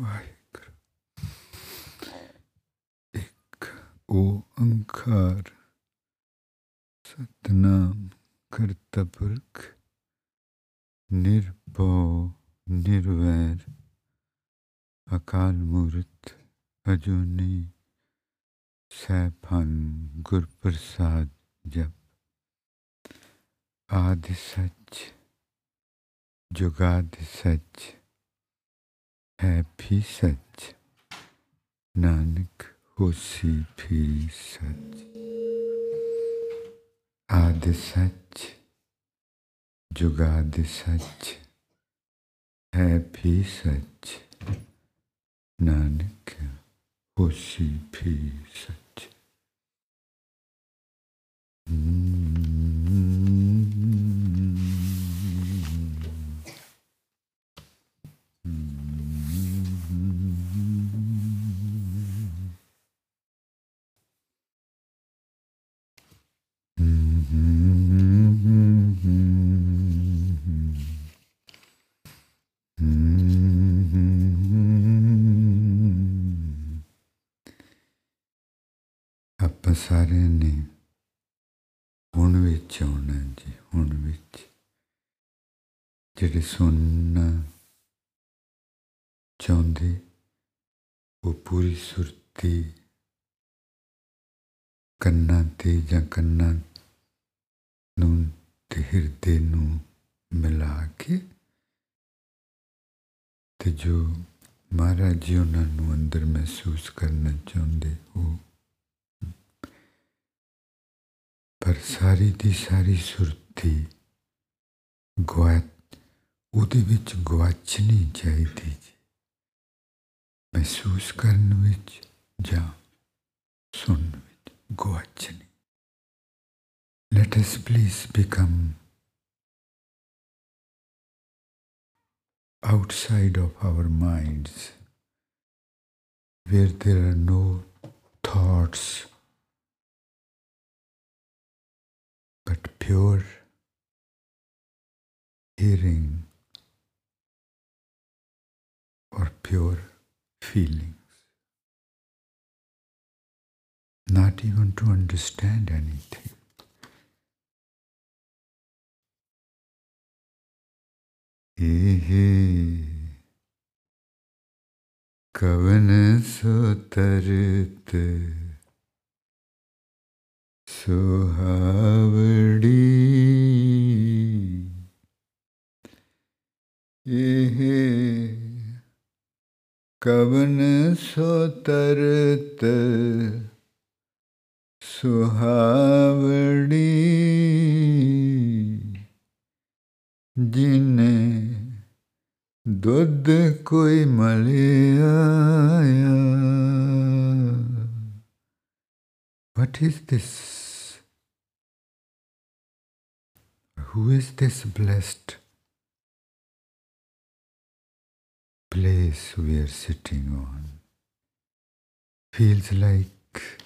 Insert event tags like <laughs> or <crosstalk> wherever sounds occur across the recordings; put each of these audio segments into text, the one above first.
वाहिगुरु एक ओंकार सतनाम करतपुरख निर्भो निर्वैर अकाल मूर्त अजूनी सैफन गुरप्रसाद जप आदि सच जुगादि सच भी सच नानक होसी भी सच आद सच, जुगाद सच, है भी सच, नानक होसी भी सच hmm. ਤੇ ਜਾਂ ਕੰਨਾਂ ਨੂੰ ਤੇ ਹਿਰਦੇ ਨੂੰ ਮਿਲਾ ਕੇ ਤੇ ਜੋ ਮਹਾਰਾਜ ਜੀ ਉਹਨਾਂ ਨੂੰ ਅੰਦਰ ਮਹਿਸੂਸ ਕਰਨਾ ਚਾਹੁੰਦੇ ਉਹ ਪਰ ਸਾਰੀ ਦੀ ਸਾਰੀ ਸੁਰਤੀ ਗਵਾ ਉਹਦੇ ਵਿੱਚ ਗਵਾਚਣੀ ਚਾਹੀਦੀ ਜੀ। ਮਹਿਸੂਸ ਕਰਨ ਵਿੱਚ ਜਾਂ ਸੁਣਨ ਵਿੱਚ ਗਵਾਚਣੀ Let us please become outside of our minds where there are no thoughts but pure hearing or pure feelings. Not even to understand anything. कवन सुतरत सुहावड़ी। एहे कवन सुतरत सुहावड़ी। Dine dod koi malaya. What is this? Who is this blessed place we are sitting on? Feels like,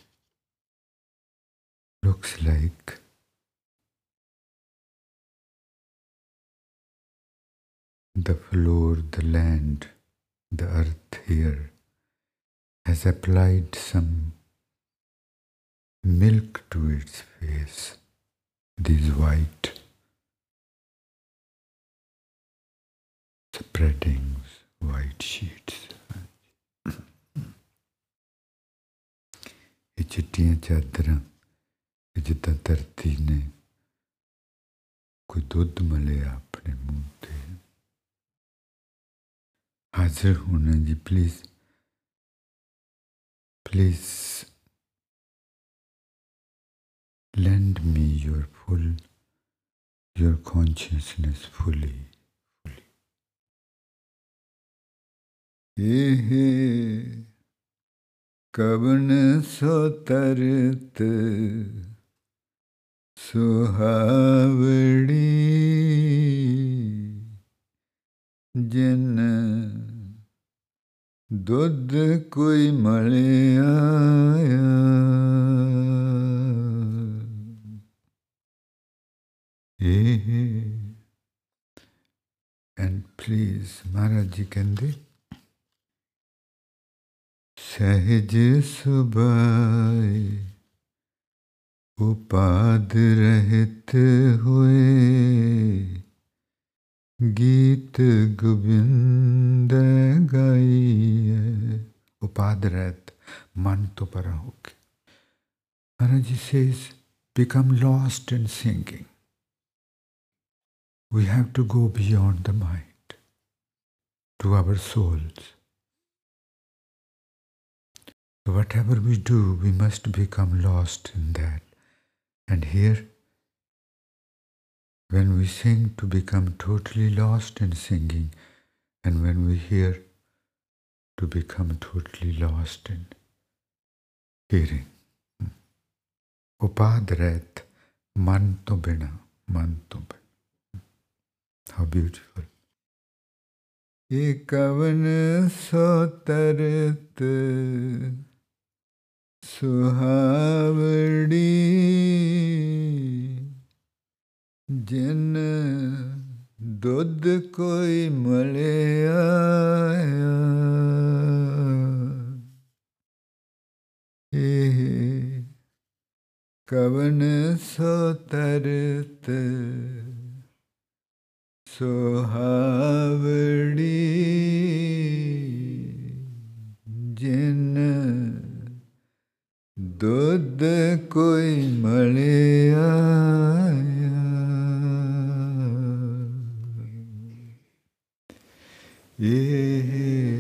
looks like. the floor, the land, the earth here has applied some milk to its face, these white spreadings, white sheets. ਇਹ ਚਿੱਟੀਆਂ ਚਾਦਰਾਂ ਇਹ ਜਿੱਦਾਂ ਧਰਤੀ ਨੇ ਕੋਈ ਦੁੱਧ ਮਲਿਆ ਆਪਣੇ ਮੂੰਹ ਤੇ हाजिर होना जी please please lend me your full your consciousness fully fully कवन सोतरत सुहावड़ी जन दुध कोई मले आया। एंड प्लीज़ महाराज जी कहते सहज सुबह उपाद रहते हुए। गीत गोविंद गाइए उपाद रहित मन तो पर होके Maharaj says, become lost in singing. We have to go beyond the mind to our souls. Whatever we do, we must become lost in that. And here, when we sing, to become totally lost in singing, and when we hear, to become totally lost in hearing. उपाद रहत मन तो बिना मन तो बिना how beautiful ये कवन सो तरत सुहावड़ी ਜਿਨ ਦੁੱਧ ਕੋਈ ਮਲਿਆ ਇਹ ਕਵਨ ਸੋ ਤਰਤ ਸੁਹਾਵੜੀ ਜਿਨ ਦੁੱਧ ਕੋਈ ਮਲਿਆ Yeah.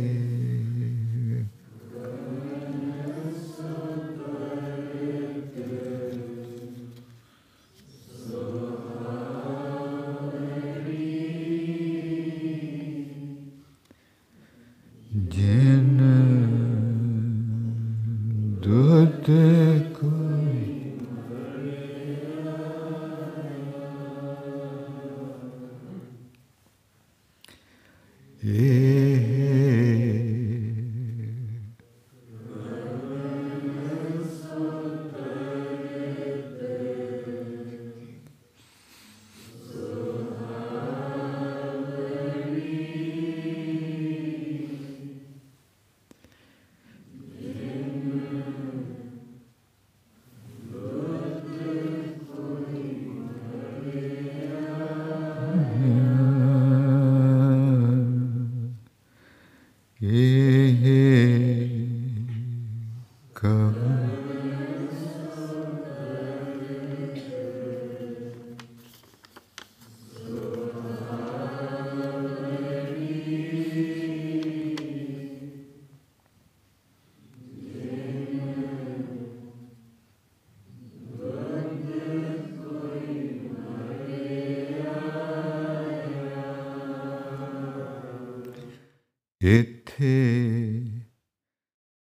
ਇੱਥੇ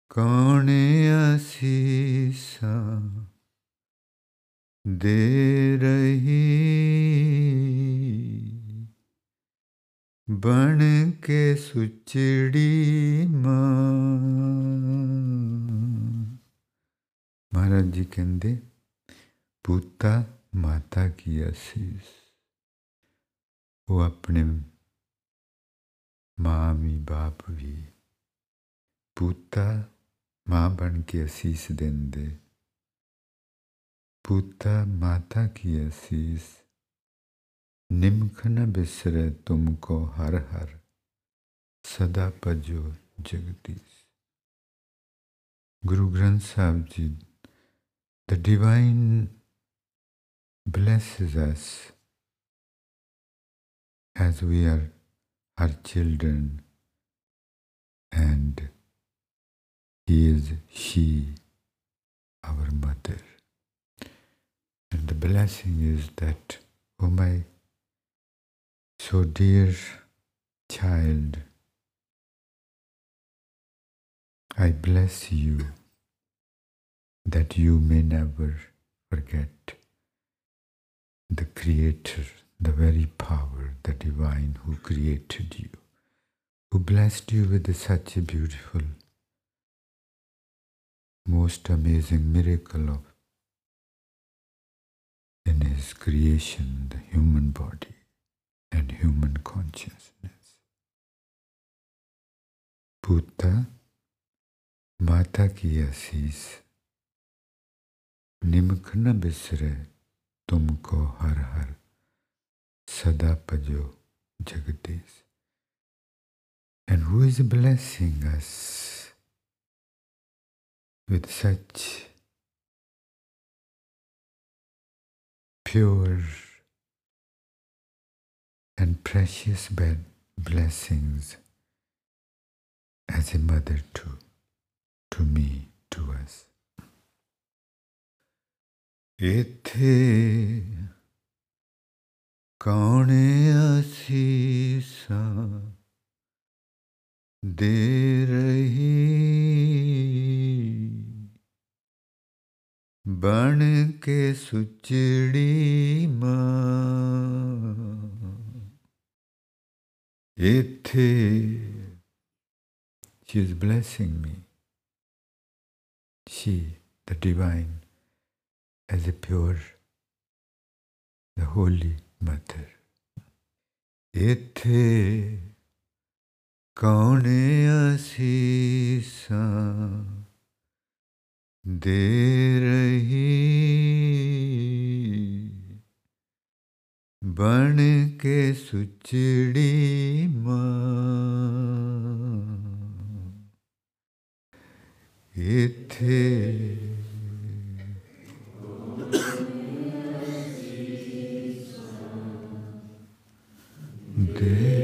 ਕੌਣ ਅਸੀਸਾਂ ਦੇ ਰਹੀ ਬਣ ਕੇ ਸੁਚੜੀ ਮਾਂ ਮਹਾਰਾਜ ਜੀ ਕਹਿੰਦੇ आशीष देंदे पूता माता की आशीष निमखन न बिसरे तुमको हर हर सदा पजो Jagdish Guru Granth Sahib ji the divine blesses us as we are her children and he is she our mother. And the blessing is that oh my so dear child i bless you that you may never forget the creator the very power, the divine who created you, who blessed you with such a beautiful, most amazing miracle of in his creation, the human body and human consciousness. Bhuta माता की आशीष निमक न बिसरे तुमको हर हर सदा पजो Jagdish and who is blessing us with such pure and precious blessings as a mother to, to me, to us. ਇੱਥੇ ਕੌਣ ਅਸੀਸਾਂ दे रही। बन she is blessing me. She the divine as the pure the holy mother. ithe कौने असीसा? दे रही बन के सुचड़ी माँ। इथे दे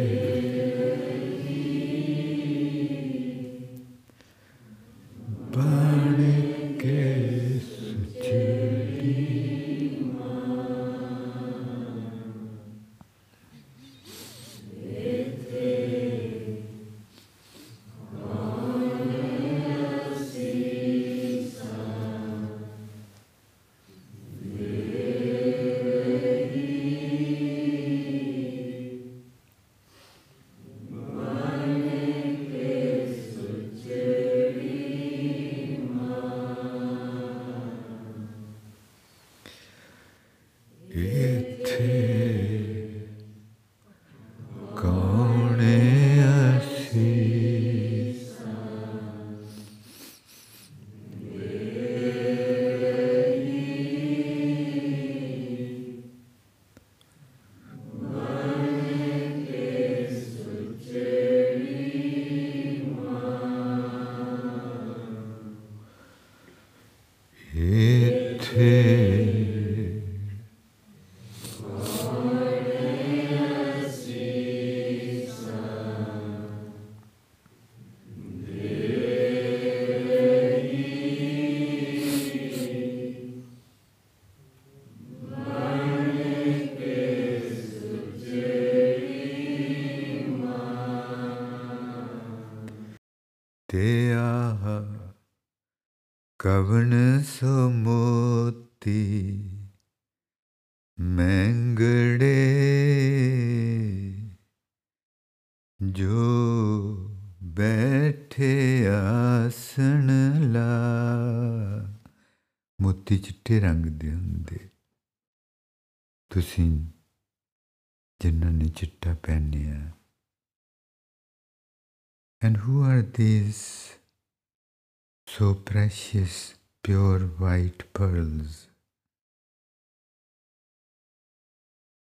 precious, pure white pearls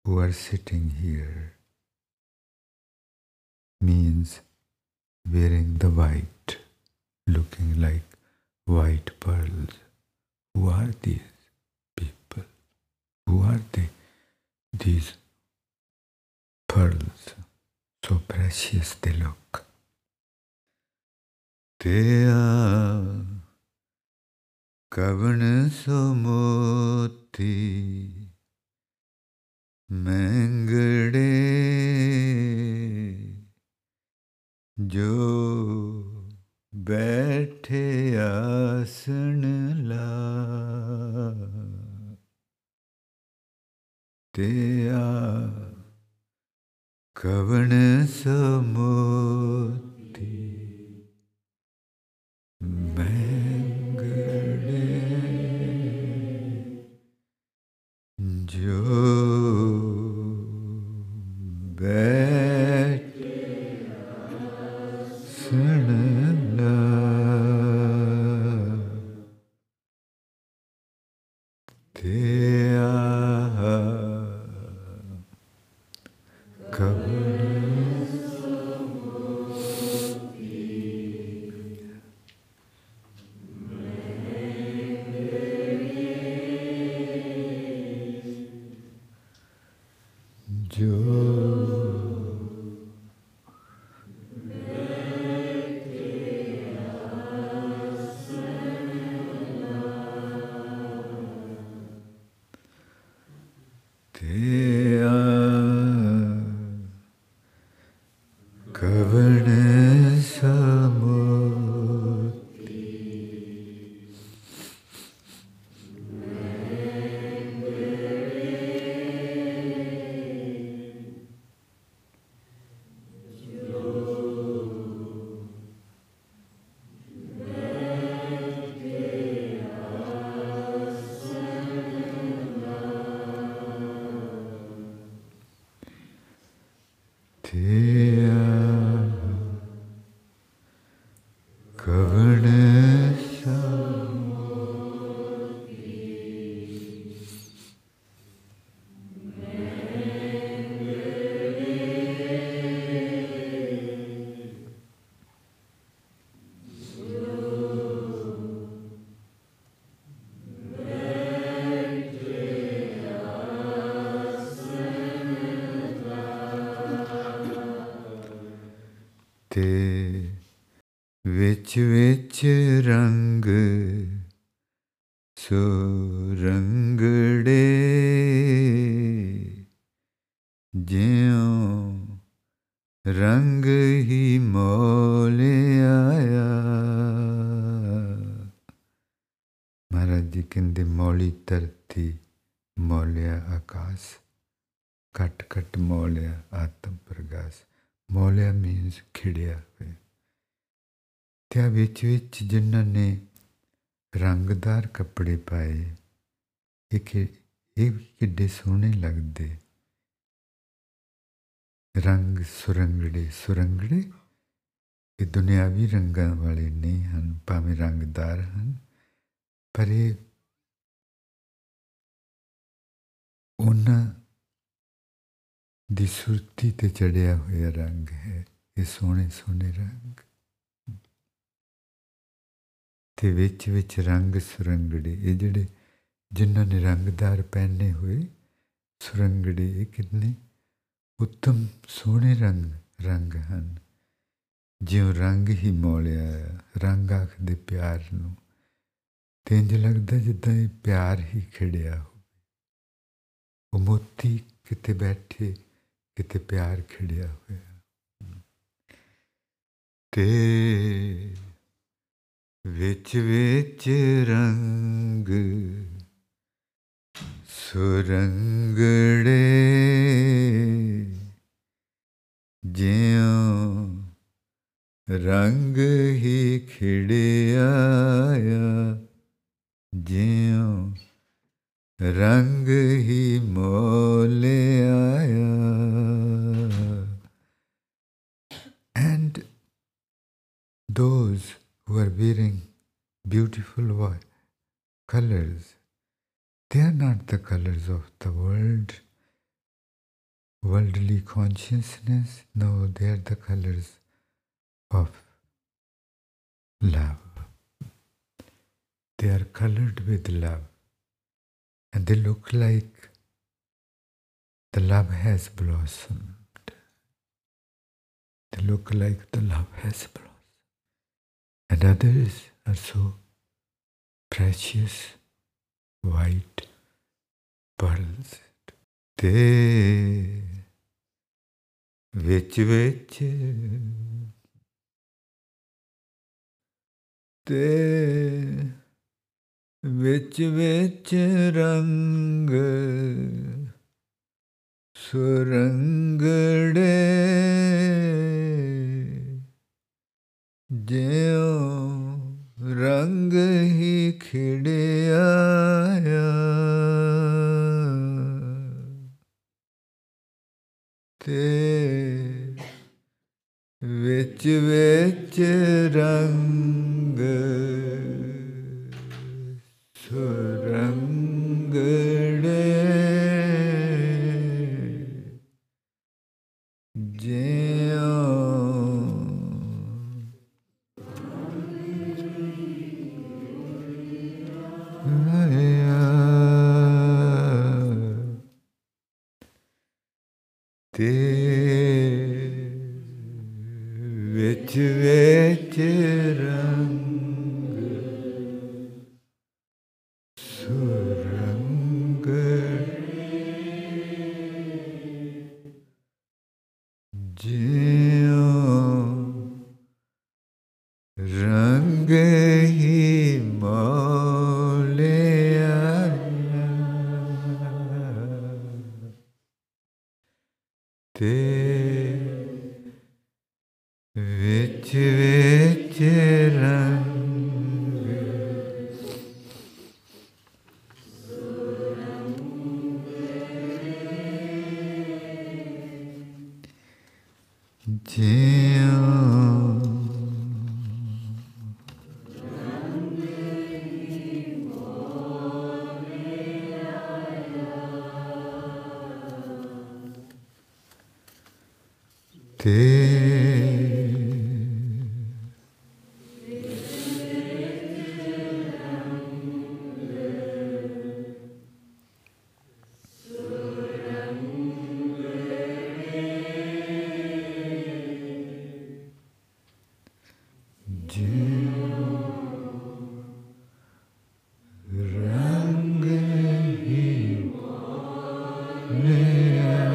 who are sitting here? Means wearing the white, looking like white pearls. Who are these people? Who are they? These pearls, so precious they look. Tea ਕਵਣ ਸਮੋਤੀ? ਮੰਗੜੇ ਜੋ ਬੈਠੇ ਆਸਣ ਲਾ। ਤੇ ਆ ਕਵਣ ਸਮੋਤੀ? Dear. ਵਿੱਚ ਵਿੱਚ ਜਿਨ੍ਹਾਂ ਨੇ ਰੰਗਦਾਰ ਕੱਪੜੇ ਪਾਏ, ਇਹ ਕਿ, ਇਹ ਕਿੱਡੇ ਸੋਹਣੇ ਲੱਗਦੇ। ਰੰਗ ਸੁਰੰਗੜੇ ਸੁਰੰਗੜੇ? ਇਹ ਦੁਨਿਆਵੀ ਰੰਗਾਂ ਵਾਲੇ ਨਹੀਂ ਹਨ, ਭਾਵੇਂ ਰੰਗਦਾਰ ਹਨ, ਪਰ ਇਹ ਉਹਨਾਂ ਦੀ ਸੁਰਤੀ ਤੇ ਚੜਿਆ ਹੋਇਆ ਰੰਗ ਹੈ। ਇਹ ਸੋਹਣੇ ਸੋਹਣੇ ਰੰਗ। ਤੇ ਵਿੱਚ ਵਿੱਚ ਰੰਗ ਸੁਰੰਗੜੇ, ਇਹ ਜਿਹੜੇ ਜਿਨ੍ਹਾਂ ਨੇ ਰੰਗਦਾਰ ਪਹਿਨੇ ਹੋਏ ਸੁਰੰਗੜੇ, ਇਹ ਕਿੰਨੇ ਉੱਤਮ ਸੋਹਣੇ ਰੰਗ ਰੰਗ ਹਨ। ਜਿਉਂ ਰੰਗ ਹੀ ਮੋਲਿਆ ਰੰਗ ਆਖਦੇ ਪਿਆਰ ਨੂੰ। ਤੇ ਇੰਜ ਲੱਗਦਾ ਜਿੱਦਾਂ ਇਹ ਪਿਆਰ ਹੀ ਖਿੜਿਆ ਹੋਵੇ। ਉਹ ਮੋਤੀ ਕਿਤੇ ਬੈਠੇ, ਕਿਤੇ ਪਿਆਰ ਖਿੜਿਆ ਹੋਇਆ। ਤੇ ਵਿੱਚ ਵਿੱਚ ਰੰਗ ਸੁਰੰਗੜੇ ਜਿਉ ਰੰਗ ਹੀ ਖਿੜਿਆ ਜਿਉ ਰੰਗ ਹੀ ਮੋਲ ਆਇਆ and those who are wearing beautiful colors, they are not the colors of the world, worldly consciousness. No, they are the colors of love. They are colored with love. And they look like the love has blossomed. They look like the love has blossomed and others are so precious white pearls. ਤੇ ਵਿੱਚ ਵਿੱਚ ਤੇ ਵਿੱਚ ਵਿੱਚ ਰੰਗ ਸੁਰੰਗੜੇ ਜਿਉ ਰੰਗ ਹੀ ਖਿੜਿਆ ਤੇ ਵਿੱਚ ਵਿੱਚ ਰੰਗ yeah.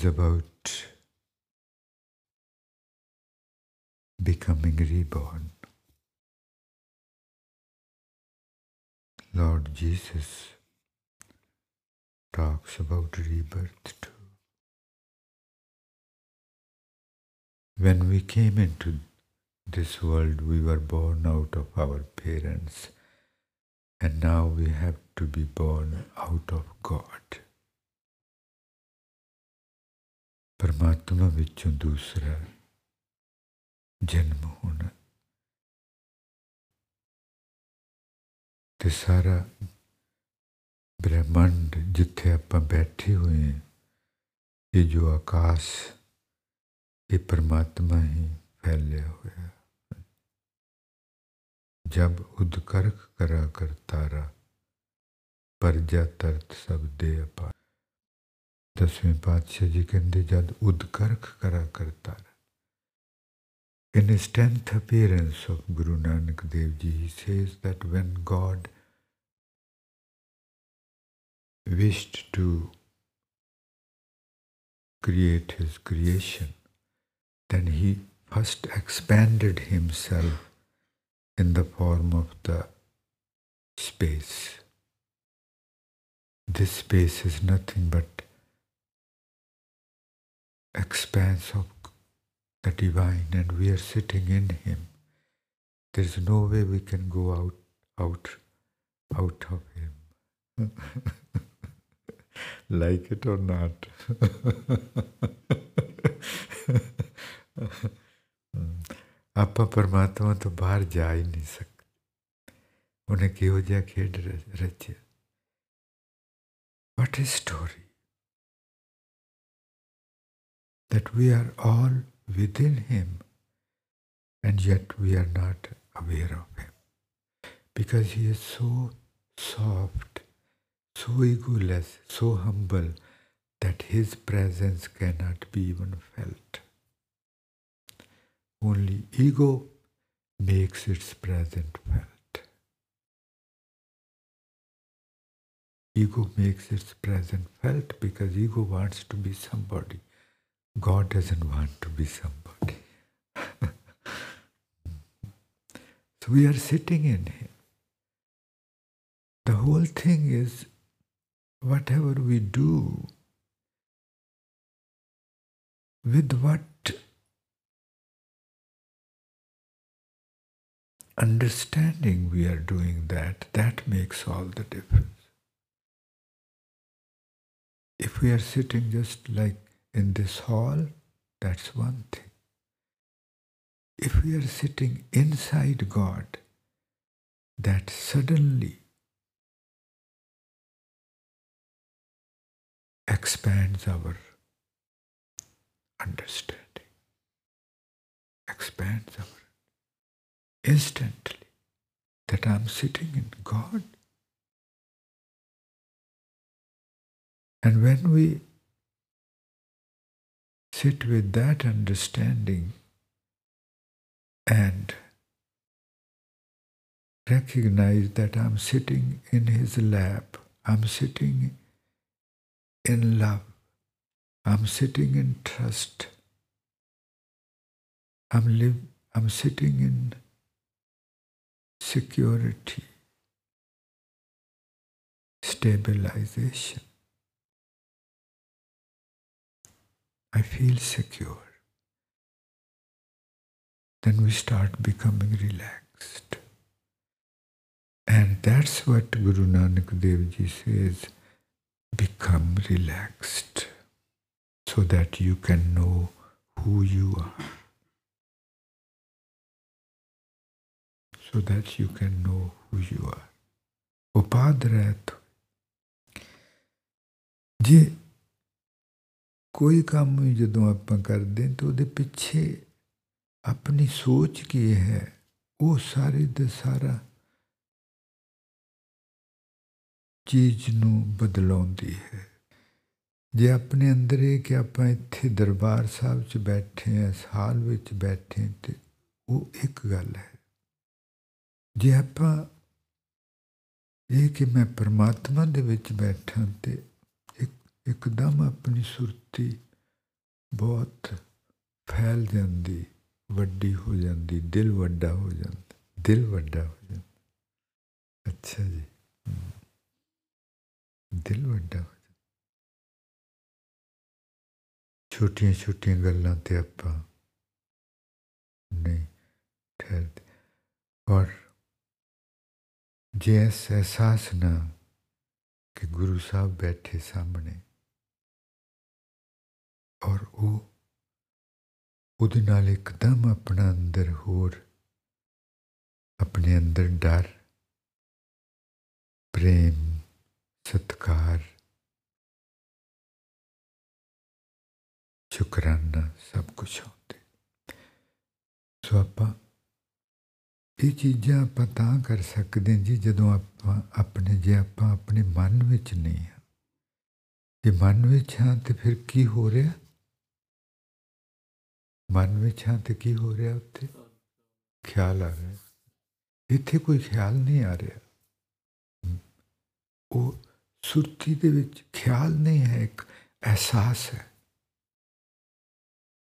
Is about becoming reborn. Lord Jesus talks about rebirth too. When we came into this world, we were born out of our parents, and now we have to be born out of God. परमात्मा ਵਿੱਚੋਂ ਦੂਸਰਾ ਜਨਮ ਹੋਣਾ ਤੇ ਸਾਰਾ ਬ੍ਰਹਮੰਡ ਜਿੱਥੇ ਆਪਾਂ ਬੈਠੇ ਹੋਏ ਹਾਂ ਇਹ ਜੋ ਆਕਾਸ਼ ਇਹ ਪਰਮਾਤਮਾ ਹੀ ਫੈਲਿਆ ਹੋਇਆ ਜਬ ਉਦਕਰਖ ਕਰਾ ਕਰ ਤਾਰਾ ਪਰਜਾ ਤਰਤ ਸਭ ਦੇ ਅਪਾਰ ਦਸਵੇਂ दसवें पातशाह जी कहते जब उदकर्ख करा करता इन tenth appearance of Guru Nanak Dev ji he says that when God wished to create his creation then he first expanded himself in the form of the space this space is nothing but expanse of the divine and we are sitting in him. There is no way we can go out out out of him. <laughs> Like it or not. आप परमात्मा तो बाहर जा ही नहीं सकते उन्हें कहो जा खेड रचे what is story that we are all within Him and yet we are not aware of Him because He is so soft, so egoless, so humble that His presence cannot be even felt. Only ego makes its presence felt. Ego makes its presence felt because ego wants to be somebody. God doesn't want to be somebody. <laughs> so we are sitting in Him. The whole thing is whatever we do, with what understanding we are doing that, that makes all the difference. If we are sitting just like in this hall, that's one thing. If we are sitting inside God, that suddenly expands our understanding, expands our instantly that I'm sitting in God. And when we sit with that understanding and recognize that I'm sitting in His lap, I'm sitting in love, I'm sitting in trust, I'm, live, I'm sitting in security, stabilization. I feel secure. Then we start becoming relaxed. And that's what Guru Nanak Dev Ji says become relaxed so that you can know who you are. So that you can know who you are. Upadrat. ਕੋਈ ਕੰਮ ਵੀ ਜਦੋਂ ਆਪਾਂ ਕਰਦੇ ਤਾਂ ਉਹਦੇ ਪਿੱਛੇ ਆਪਣੀ ਸੋਚ ਕੀ ਹੈ, ਉਹ ਸਾਰੇ ਦਾ ਸਾਰਾ ਚੀਜ਼ ਨੂੰ ਬਦਲਾਉਂਦੀ ਹੈ। ਜੇ ਆਪਣੇ ਅੰਦਰ ਇਹ ਕਿ ਆਪਾਂ ਇੱਥੇ ਦਰਬਾਰ ਸਾਹਿਬ 'ਚ ਬੈਠੇ ਆ ਹਾਲ ਵਿੱਚ ਬੈਠੇ ਤੇ ਉਹ ਇੱਕ ਗੱਲ ਹੈ। ਜੇ ਆਪਾਂ ਇਹ ਕਿ ਮੈਂ ਪਰਮਾਤਮਾ ਦੇ ਵਿੱਚ ਬੈਠਾ ਤੇ ਇੱਕ ਇੱਕਦਮ ਆਪਣੀ ਸੁਰਤੀ ਬਹੁਤ ਫੈਲ ਜਾਂਦੀ, ਵੱਡੀ ਹੋ ਜਾਂਦੀ, ਦਿਲ ਵੱਡਾ ਹੋ ਜਾਂਦਾ, ਦਿਲ ਵੱਡਾ ਹੋ ਜਾਂਦਾ। ਅੱਛਾ ਜੀ। ਦਿਲ ਵੱਡਾ ਹੋ ਜਾਂਦਾ। ਛੋਟੀਆਂ ਛੋਟੀਆਂ ਗੱਲਾਂ ਤੇ ਆਪਾਂ ਨਹੀਂ ਠਹਿਰਦੇ। ਔਰ ਜੇ ਇਸ ਅਹਿਸਾਸ ਨਾ ਕਿ ਗੁਰੂ ਸਾਹਿਬ ਬੈਠੇ ਸਾਹਮਣੇ ਔਰ ਉਹ ਉਹਦੇ ਨਾਲ ਇੱਕਦਮ ਆਪਣਾ ਅੰਦਰ ਹੋਰ ਆਪਣੇ ਅੰਦਰ ਡਰ, ਪ੍ਰੇਮ, ਸਤਕਾਰ, ਸ਼ੁਕਰਾਨਾ ਸਭ ਕੁਝ ਹੁੰਦੇ ਸੋ ਆਪਾਂ ਇਹ ਚੀਜ਼ਾਂ ਆਪਾਂ ਤਾਂ ਕਰ ਸਕਦੇ ਜੀ ਜਦੋਂ ਆਪਾਂ ਆਪਣੇ, ਜੇ ਆਪਾਂ ਆਪਣੇ ਮਨ ਵਿੱਚ ਨਹੀਂ ਹਾਂ। ਜੇ ਮਨ ਵਿੱਚ ਹਾਂ ਤੇ ਫਿਰ ਕੀ ਹੋ ਰਿਹਾ? ਮਨ ਵਿੱਚ ਹਾਂ ਤੇ ਕੀ ਹੋ ਰਿਹਾ ਉੱਥੇ ਖਿਆਲ ਆ ਰਿਹਾ ਇੱਥੇ ਕੋਈ ਖਿਆਲ ਨਹੀਂ ਆ ਰਿਹਾ ਉਹ ਸੁਰਤੀ ਦੇ ਵਿੱਚ ਖਿਆਲ ਨਹੀਂ ਹੈ ਇੱਕ ਅਹਿਸਾਸ ਹੈ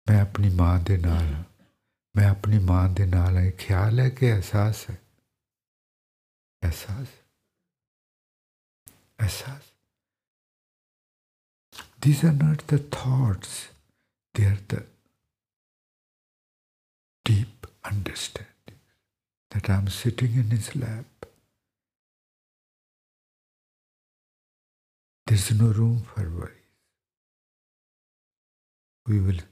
ਮੈਂ ਆਪਣੀ ਮਾਂ ਦੇ ਨਾਲ ਹਾਂ ਮੈਂ ਆਪਣੀ ਮਾਂ ਦੇ ਨਾਲ ਹੈ ਖਿਆਲ ਹੈ ਕਿ ਅਹਿਸਾਸ ਹੈ ਅਹਿਸਾਸ ਅਹਿਸਾਸ these are not the thoughts they are the deep understanding that i'm sitting in his lap there's no room for worries we will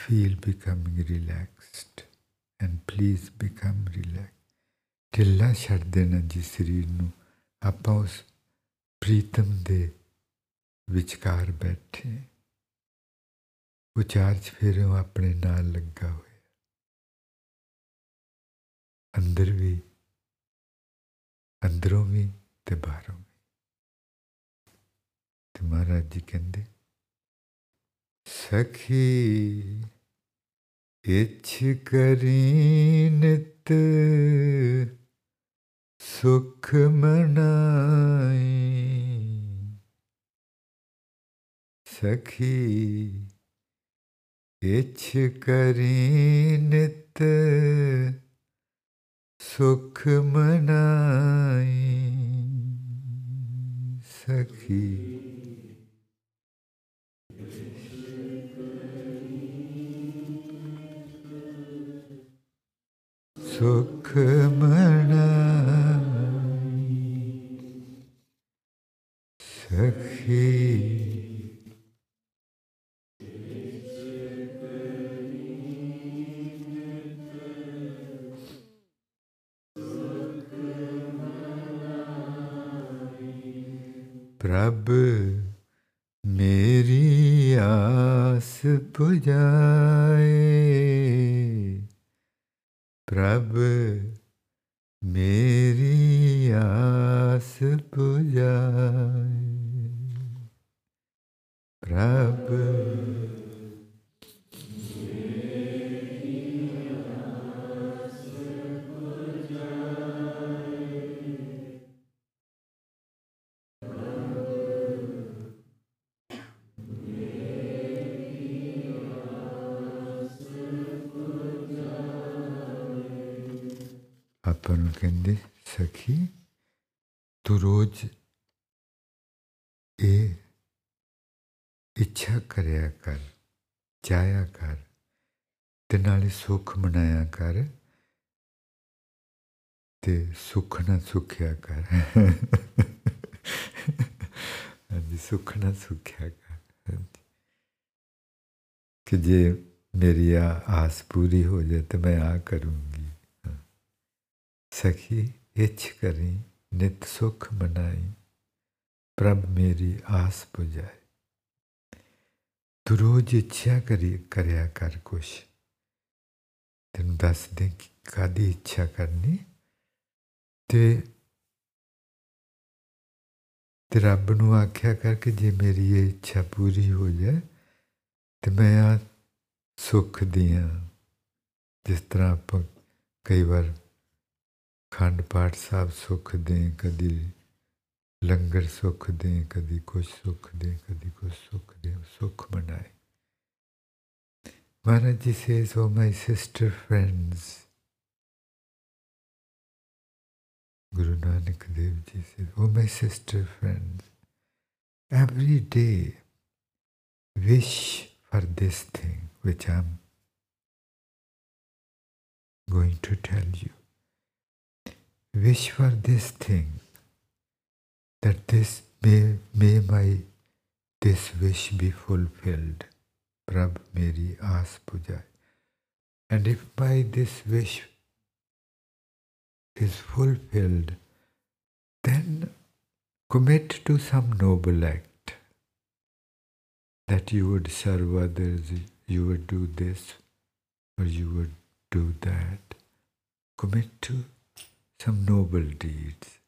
feel becoming relaxed and please become relaxed ਢਿੱਲਾ ਛੱਡ ਦੇਣਾ ਜੀ ਸਰੀਰ ਨੂੰ ਆਪਾਂ ਉਸ ਪ੍ਰੀਤਮ ਦੇ ਵਿਚਕਾਰ ਬੈਠੇ ਉਹ ਚਾਰਜ ਫਿਰ ਆਪਣੇ ਨਾਲ ਲੱਗਾ ਹੋਇਆ अंदर भी, अंदरों भी ते बाहरों भी। ते महाराज जी कहते सखी, इच्छ करी नित सुख मनाई। सखी, इच्छ करी नित सुख मनाई सखी। सुख मनाई सखी। रब मेरी आस बुझाए। प्रभ मेरी ਇੱਛਾ ਕਰਿਆ ਕਰ ਚਾਹਿਆ ਕਰ ਤੇ ਨਾਲੇ ਸੁੱਖ ਮਨਾਇਆ ਕਰ ਤੇ ਸੁੱਖ ਨਾ ਸੁਖਿਆ ਕਰ ਹਾਂਜੀ ਸੁੱਖ ਨਾ ਸੁਖਿਆ ਕਰ ਹਾਂਜੀ। ਕਿ ਜੇ ਮੇਰੀ ਆ ਆਸ ਪੂਰੀ ਹੋ ਜਾਏ ਤੇ ਮੈਂ ਆ ਕਰੂੰਗੀ ਸਖੀ ਇੱਛ ਕਰੀ ਨਿਤ ਸੁਖ ਮਨਾਈ ਪ੍ਰਭ ਮੇਰੀ ਆਸ ਪੁਜਾਏ ਤੂੰ ਰੋਜ਼ ਇੱਛਾ ਕਰੀ, ਕਰਿਆ ਕਰ ਕੁਛ। ਤੈਨੂੰ ਦੱਸ ਦੇ ਕਿ ਕਾਦੀ ਇੱਛਾ ਕਰਨੀ। ਤੇ ਤੇ ਰੱਬ ਨੂੰ ਆਖਿਆ ਕਰ ਕਿ ਜੇ ਮੇਰੀ ਇਹ ਇੱਛਾ ਪੂਰੀ ਹੋ ਜਾਏ, ਤੇ ਮੈਂ ਆ ਸੁੱਖ ਦੀਆਂ, ਜਿਸ ਤਰ੍ਹਾਂ ਆਪਾਂ ਕਈ ਵਾਰ ਖੰਡ ਪਾਠ ਸਾਹਿਬ ਸੁੱਖ ਦੇ ਕਦੀ लंगर सुख दें, कभी कुछ सुख दें, कभी कुछ सुख दें, सुख बनाए महाराज जी से सो माई सिस्टर फ्रेंड्स गुरु नानक देव जी से O my sister friends every day wish for this thing which I am going to tell you wish for this thing that this may, may my this wish be fulfilled. Prab meri aas pujai. And if by this wish is fulfilled, then commit to some noble act that you would serve others, you would do this, or you would do that. Commit to some noble deeds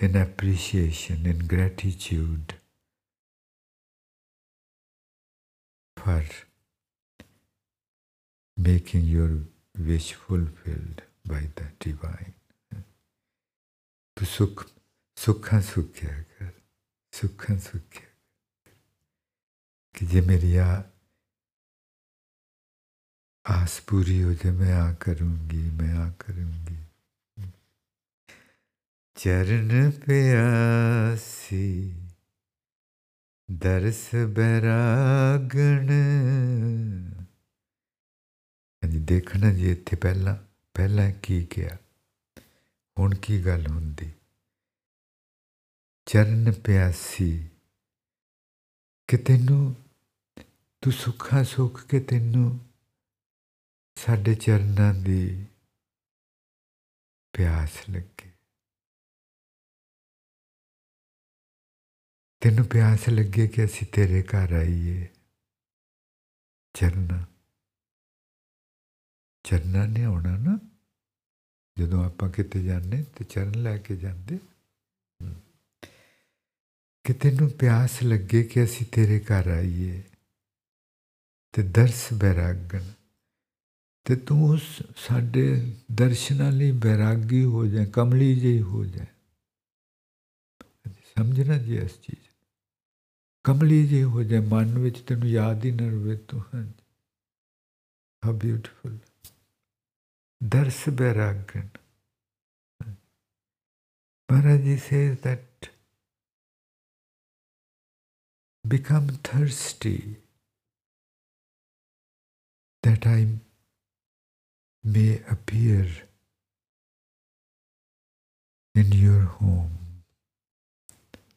in appreciation, in gratitude for making your wish fulfilled by the divine. To sukh, सुखा sukhya क्या कर सुखा सुख क्या कर कि जे मेरी आ, आस पूरी हो जाए मैं आ करूँगी ਚਰਨ ਪਿਆਸੀ, ਦਰਸ ਬੈਰਾਗਣ। ਹਾਂਜੀ, ਦੇਖਣਾ ਜੀ, ਇੱਥੇ ਪਹਿਲਾਂ ਪਹਿਲਾਂ ਕੀ ਕਿਹਾ? ਹੁਣ ਕੀ ਗੱਲ ਹੁੰਦੀ? ਚਰਨ ਪਿਆਸੀ, ਕਿ ਤੈਨੂੰ, ਤੂੰ ਸੁੱਖਾ ਸੁੱਖ ਕੇ ਤੈਨੂੰ ਸਾਡੇ ਚਰਨਾਂ ਦੀ ਪਿਆਸ ਲੱਗੇ। ਤੈਨੂੰ ਪਿਆਸ ਲੱਗੇ ਕਿ ਅਸੀਂ ਤੇਰੇ ਘਰ ਆਈਏ? ਚਰਨਾ। ਚਰਨਾ ਨੇ ਆਉਣਾ ਨਾ। ਜਦੋਂ ਆਪਾਂ ਕਿਤੇ ਜਾਂਦੇ, ਤੇ ਚਰਨ ਲੈ ਕੇ ਜਾਂਦੇ। ਕਿ ਤੈਨੂੰ ਪਿਆਸ ਲੱਗੇ ਕਿ ਅਸੀਂ ਤੇਰੇ ਘਰ ਆਈਏ। ਤੇ ਦਰਸ ਬੈਰਾਗਣ। ਤੇ ਤੂੰ ਉਸ ਸਾਡੇ ਦਰਸ਼ਨਾਂ ਲਈ ਬੈਰਾਗੀ ਹੋ ਜਾ ਕਮਲੀ ਜਿਹੀ ਹੋ ਜਾ ਸਮਝਣਾ ਜੀ ਇਸ ਚੀਜ਼ ਕਮਲੀ ਜਿਹੀ ਹੋ ਜਾ ਮਨ ਵਿੱਚ ਤੈਨੂੰ ਯਾਦ ਹੀ ਨਾ ਰਵੇ ਤੂੰ ਹਾਂ ਹਾਊ ਬਿਊਟੀਫੁਲ ਦਰਸ Bairagan Maharaj says that become thirsty that I may appear in your home,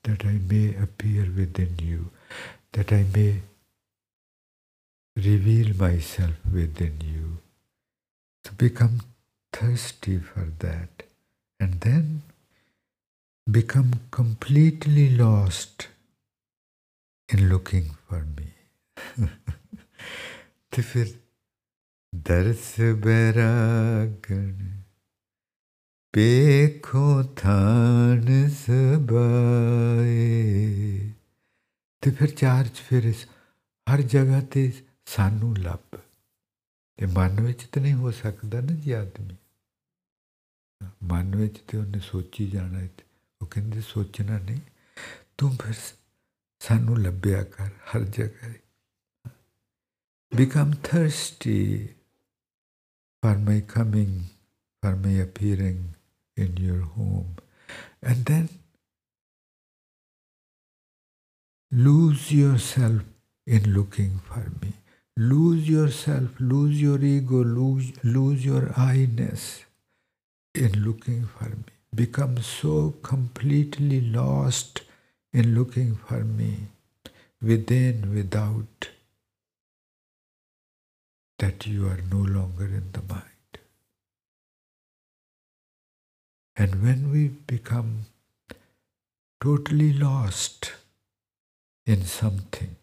that I may appear within you, that I may reveal myself within you. To become thirsty for that, and then become completely lost in looking for me. तो फिर दर्स बैरागण Pekho than sabae ਤੇ ਫਿਰ charge ਫਿਰ ਇਸ ਹਰ ਜਗ੍ਹਾ ਤੇ ਸਾਨੂੰ ਲੱਭ ਤੇ ਮਨ ਵਿੱਚ ਤੇ ਨਹੀਂ ਹੋ ਸਕਦਾ ਨਾ ਜੀ ਆਦਮੀ ਮਨ ਵਿੱਚ ਤੇ ਉਹਨੇ ਸੋਚੀ ਜਾਣਾ ਉਹ ਕਹਿੰਦੇ ਸੋਚਣਾ ਨਹੀਂ ਤੂੰ ਫਿਰ ਸਾਨੂੰ ਲੱਭਿਆ ਕਰ ਹਰ ਜਗ੍ਹਾ become thirsty for my coming for my appearing in your home. And then lose yourself in looking for me. Lose yourself, lose your ego, lose, lose your I-ness in looking for me. Become so completely lost in looking for me, within, without that you are no longer in the mind. And when we become totally lost in something,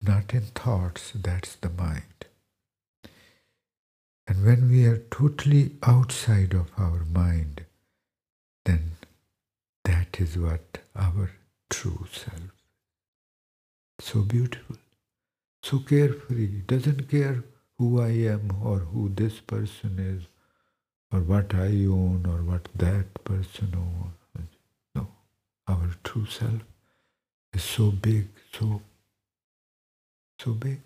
not in thoughts, that's the mind. And when we are totally outside of our mind, then that is what our true self. So beautiful so carefree, doesn't care who I am or who this person is or what I own or what that person owns. No, our true self is so big, so, so big.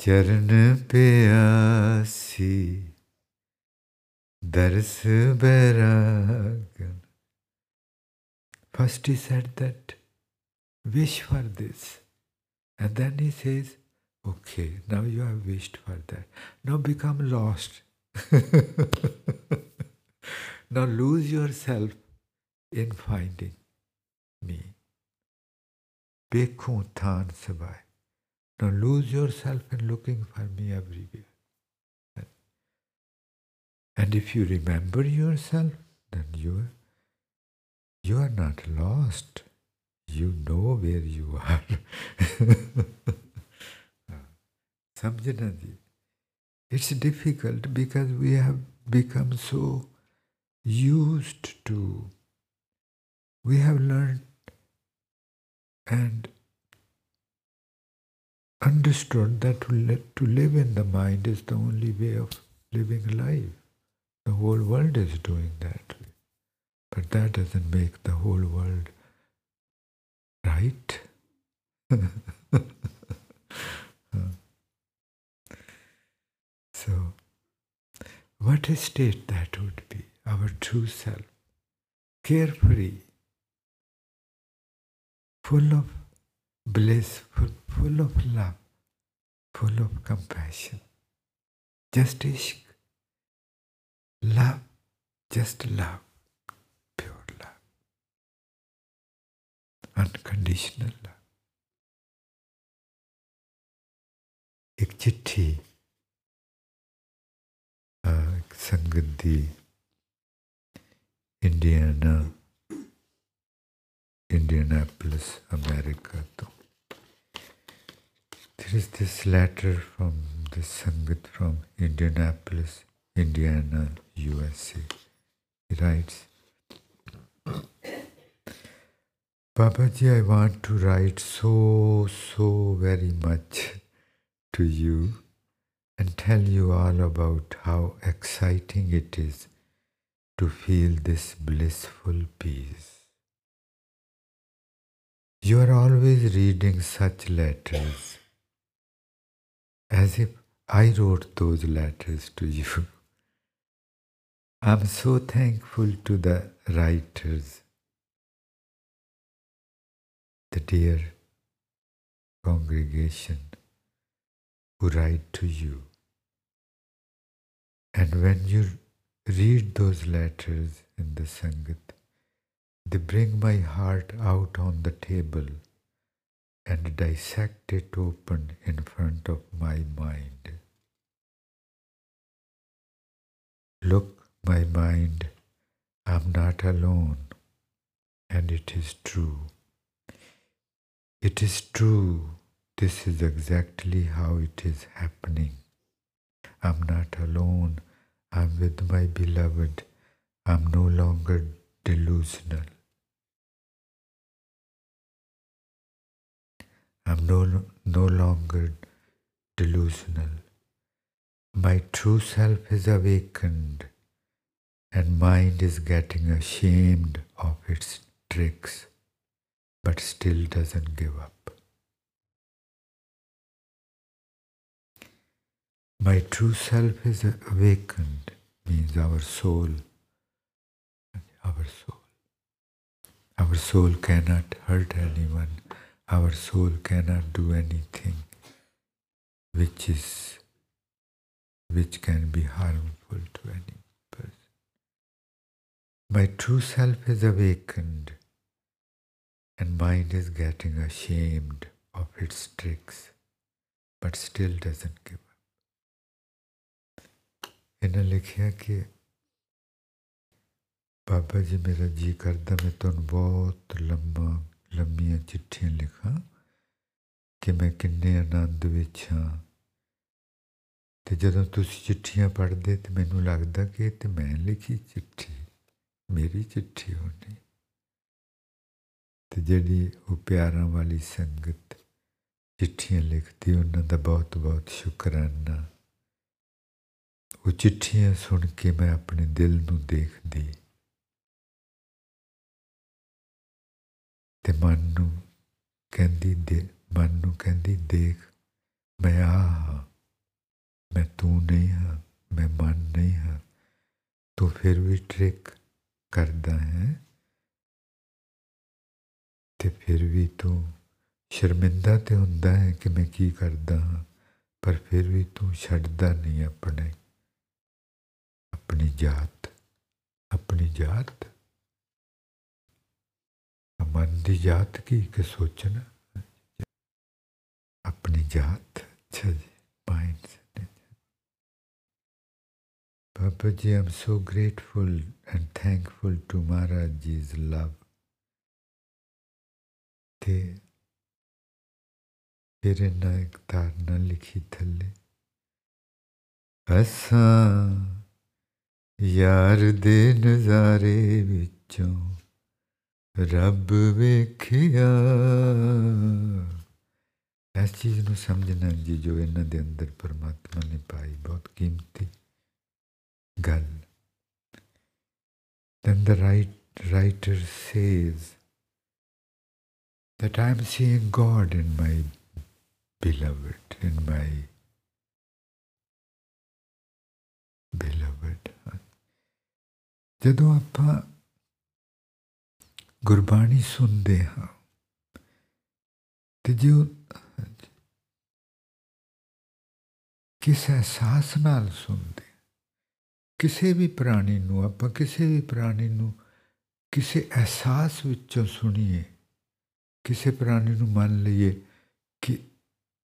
चरण पे आसी दर्श बैरागन First he said that wish for this. And then he says, okay, now you have wished for that. Now become lost. <laughs> now lose yourself in finding me. Bekhu than sabai. Now lose yourself in looking for me everywhere. And if you remember yourself, then you, you are not lost you know where you are. <laughs> Samjana It's difficult because we have become so used to, we have learned and understood that to, to live in the mind is the only way of living life. The whole world is doing that. But that doesn't make the whole world right? <laughs> so, what a state that would be, our true self, carefree, full of bliss, full of love, full of compassion. Just ishq, love, just love, pure love, unconditional love. एक Sangati, Indiana, Indianapolis, America. There is this letter from the Sangat from Indianapolis, Indiana, USA. He writes, Babaji, I want to write so, so very much to you and tell you all about how exciting it is to feel this blissful peace. You are always reading such letters as if I wrote those letters to you. I'm so thankful to the writers, the dear congregation who write to you. And when you read those letters in the Sangat, they bring my heart out on the table and dissect it open in front of my mind. Look, my mind, I'm not alone, and it is true. It is true. This is exactly how it is happening. I'm not alone. I'm with my beloved. I'm no longer delusional. I'm no, no longer delusional. My true self is awakened and mind is getting ashamed of its tricks but still doesn't give up. My true self is awakened means our soul our soul. Our soul cannot hurt anyone. Our soul cannot do anything which is which can be harmful to any person. My true self is awakened and mind is getting ashamed of its tricks but still doesn't give. ਇਹਨਾਂ ਲਿਖਿਆ ਕਿ ਬਾਬਾ ਜੀ ਮੇਰਾ ਜੀ ਕਰਦਾ, ਮੈਂ ਤੁਹਾਨੂੰ ਬਹੁਤ ਲੰਮਾ ਲੰਮੀਆਂ ਚਿੱਠੀਆਂ ਲਿਖਾਂ ਕਿ ਮੈਂ ਕਿੰਨੇ ਆਨੰਦ ਵਿੱਚ ਹਾਂ। ਤੇ ਜਦੋਂ ਤੁਸੀਂ ਚਿੱਠੀਆਂ ਪੜ੍ਹਦੇ ਤੇ ਮੈਨੂੰ ਲੱਗਦਾ ਕਿ ਇਹ ਤੇ ਮੈਂ ਲਿਖੀ ਚਿੱਠੀ, ਮੇਰੀ ਚਿੱਠੀ ਹੋਣੀ। ਤੇ ਜਿਹੜੀ ਉਹ ਪਿਆਰਾਂ ਵਾਲੀ ਸੰਗਤ ਚਿੱਠੀਆਂ ਲਿਖਦੀ, ਉਹਨਾਂ ਦਾ ਬਹੁਤ ਬਹੁਤ ਸ਼ੁਕਰਾਨਾ। ਉਹ ਚਿੱਠੀਆਂ ਸੁਣ ਕੇ ਮੈਂ ਆਪਣੇ ਦਿਲ ਨੂੰ ਦੇਖਦੀ ਤੇ ਮਨ ਨੂੰ ਕਹਿੰਦੀ ਦੇ, ਮਨ ਨੂੰ ਕਹਿੰਦੀ, ਦੇਖ, ਮੈਂ ਆ ਹਾਂ, ਮੈਂ ਤੂੰ ਨਹੀਂ ਹਾਂ, ਮੈਂ ਮਨ ਨਹੀਂ ਹਾਂ, ਤੂੰ ਫਿਰ ਵੀ ਟ੍ਰਿਕ ਕਰਦਾ ਹੈ? ਤੇ ਫਿਰ ਵੀ ਤੂੰ ਸ਼ਰਮਿੰਦਾ ਤੇ ਹੁੰਦਾ ਹੈ ਕਿ ਮੈਂ ਕੀ ਕਰਦਾ ਹਾਂ, ਪਰ ਫਿਰ ਵੀ ਤੂੰ ਛੱਡਦਾ ਨਹੀਂ ਆਪਣੇ अपनी जात अपनी जात। मन की जात की एक सोचना। अपनी जात Baba ji I am so grateful and thankful to Maharaj ji is love फिर तेरे एक तारणा लिखी थले असा ਯਾਰ ਦੇ ਨਜ਼ਾਰੇ ਵਿੱਚੋਂ ਰੱਬ ਵੇਖਿਆ ਇਸ ਚੀਜ਼ ਨੂੰ ਸਮਝਣਾ ਜੀ ਜੋ ਇਹਨਾਂ ਦੇ ਅੰਦਰ ਪਰਮਾਤਮਾ ਨੇ ਪਾਈ ਬਹੁਤ ਕੀਮਤੀ ਗੱਲ then the right, writer says that I am seeing God in my beloved, in my beloved. ਜਦੋਂ ਆਪਾਂ ਗੁਰਬਾਣੀ ਸੁਣਦੇ ਹਾਂ ਤੇ ਜੋ ਕਿਸ ਅਹਿਸਾਸ ਨਾਲ ਸੁਣਦੇ ਕਿਸੇ ਵੀ ਪ੍ਰਾਣੀ ਨੂੰ ਆਪਾਂ ਕਿਸੇ ਵੀ ਪ੍ਰਾਣੀ ਨੂੰ ਕਿਸੇ ਅਹਿਸਾਸ ਵਿੱਚੋਂ ਸੁਣੀਏ, ਕਿਸੇ ਪ੍ਰਾਣੀ ਨੂੰ ਮੰਨ ਲਈਏ ਕਿ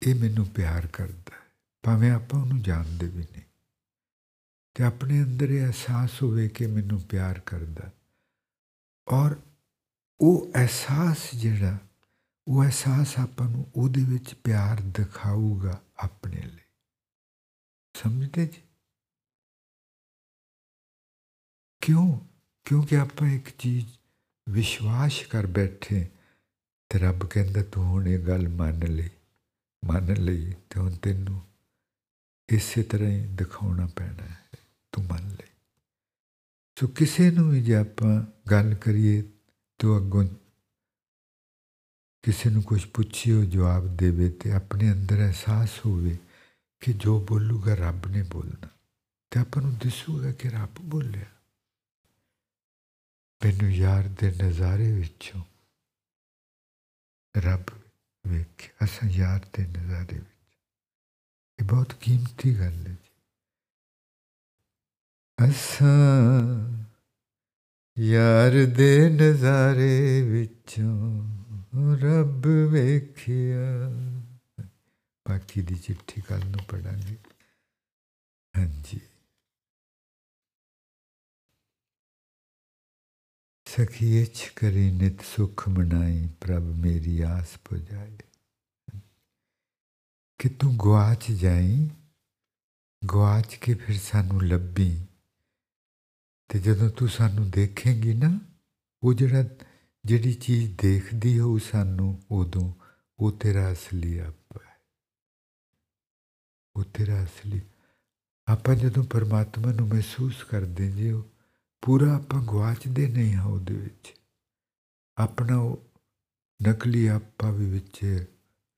ਇਹ ਮੈਨੂੰ ਪਿਆਰ ਕਰਦਾ ਹੈ, ਭਾਵੇਂ ਆਪਾਂ ਉਹਨੂੰ ਜਾਣਦੇ ਵੀ ਨਹੀਂ। ਤੇ ਆਪਣੇ ਅੰਦਰ ਇਹ ਅਹਿਸਾਸ ਹੋਵੇ ਕਿ ਮੈਨੂੰ ਪਿਆਰ ਕਰਦਾ ਔਰ ਉਹ ਅਹਿਸਾਸ ਜਿਹੜਾ, ਉਹ ਅਹਿਸਾਸ ਆਪਾਂ ਨੂੰ ਉਹਦੇ ਵਿੱਚ ਪਿਆਰ ਦਿਖਾਊਗਾ ਆਪਣੇ ਲਈ। ਸਮਝਦੇ ਜੀ? ਕਿਉਂ? ਕਿਉਂਕਿ ਆਪਾਂ ਇੱਕ ਚੀਜ਼ ਵਿਸ਼ਵਾਸ ਕਰ ਬੈਠੇ ਤੇ ਰੱਬ ਕਹਿੰਦਾ ਤੂੰ ਹੁਣ ਇਹ ਗੱਲ ਮੰਨ ਲਈ ਮੰਨ ਲਈ ਤੇ ਹੁਣ ਤੈਨੂੰ ਇਸੇ ਤਰ੍ਹਾਂ ਹੀ ਦਿਖਾਉਣਾ ਪੈਣਾ ਹੈ। ਤੂੰ ਮੰਨ ਲੈ ਸੋ ਕਿਸੇ ਨੂੰ ਵੀ ਜੇ ਆਪਾਂ ਗੱਲ ਕਰੀਏ ਤੋ ਅੱਗੋਂ ਕਿਸੇ ਨੂੰ ਕੁਝ ਪੁੱਛੀਓ ਜਵਾਬ ਦੇਵੇ ਤੇ ਆਪਣੇ ਅੰਦਰ ਅਹਿਸਾਸ ਹੋਵੇ ਕਿ ਜੋ ਬੋਲੂਗਾ ਰੱਬ ਨੇ ਬੋਲਣਾ ਤੇ ਆਪਾਂ ਨੂੰ ਦਿਸੂਗਾ ਕਿ ਰੱਬ ਬੋਲਿਆ ਮੈਨੂੰ ਯਾਰ ਦੇ ਨਜ਼ਾਰੇ ਵਿੱਚੋਂ ਰੱਬ ਵੇਖ ਅਸਾਂ ਯਾਰ ਦੇ ਨਜ਼ਾਰੇ ਵਿੱਚ ਇਹ ਬਹੁਤ ਕੀਮਤੀ ਗੱਲ ਹੈ ਜੀ ਅਸਾਂ ਯਾਰ ਦੇ ਨਜ਼ਾਰੇ ਵਿੱਚੋਂ ਰੱਬ ਵੇਖਿਆ ਬਾਕੀ ਦੀ ਚਿੱਠੀ ਕੱਲ ਨੂੰ ਪੜਾਂਗੇ ਹਾਂਜੀ ਸਖੀਚ ਕਰੀ ਨਿਤ ਸੁਖ ਮਨਾਈ ਪ੍ਰਭ ਮੇਰੀ ਆਸ ਪੁਜਾਏ ਕਿ ਤੂੰ ਗਵਾਚ ਜਾਈ ਗਵਾਚ ਕੇ ਫਿਰ ਸਾਨੂੰ ਲੱਭੀ ਤੇ ਜਦੋਂ ਤੂੰ ਸਾਨੂੰ ਦੇਖੇਂਗੀ ਨਾ, ਉਹ ਜਿਹੜਾ, ਜਿਹੜੀ ਚੀਜ਼ ਦੇਖਦੀ ਹੋ ਸਾਨੂੰ ਉਦੋਂ, ਉਹ ਤੇਰਾ ਅਸਲੀ ਆਪ ਹੈ। ਉਹ ਤੇਰਾ ਅਸਲੀ। ਆਪਾਂ ਜਦੋਂ ਪਰਮਾਤਮਾ ਨੂੰ ਮਹਿਸੂਸ ਕਰਦੇ ਜੀ, ਉਹ ਪੂਰਾ ਆਪਾਂ ਗਵਾਚਦੇ ਨਹੀਂ ਹਾਂ ਉਹਦੇ ਵਿੱਚ। ਆਪਣਾ ਉਹ ਨਕਲੀ ਆਪਾ ਵੀ ਵਿੱਚ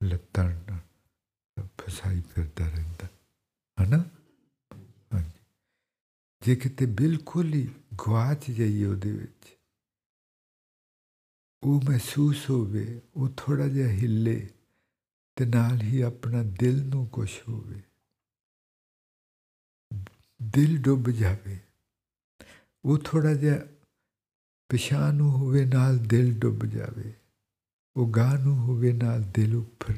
ਲੱਤਾਂ ਫਸਾਈ ਫਿਰਦਾ ਰਹਿੰਦਾ। ਹਨਾ? ਹਾਂਜੀ ਜੇ ਕਿਤੇ ਬਿਲਕੁਲ ਹੀ ਗਵਾਚ ਜਾਈਏ ਉਹਦੇ ਵਿੱਚ। ਉਹ ਮਹਿਸੂਸ ਹੋਵੇ, ਉਹ ਥੋੜਾ ਜਿਹਾ ਹਿੱਲੇ ਤੇ ਨਾਲ ਹੀ ਆਪਣਾ ਦਿਲ ਨੂੰ ਕੁਛ ਹੋਵੇ। ਦਿਲ ਡੁੱਬ ਜਾਵੇ। ਉਹ ਥੋੜਾ ਜਿਹਾ ਪਿਛਾਂ ਨੂੰ ਹੋਵੇ, ਨਾਲ ਦਿਲ ਡੁੱਬ ਜਾਵੇ। ਉਹ ਗਾਹ ਨੂੰ ਹੋਵੇ, ਨਾਲ ਦਿਲ ਉੱਪਰ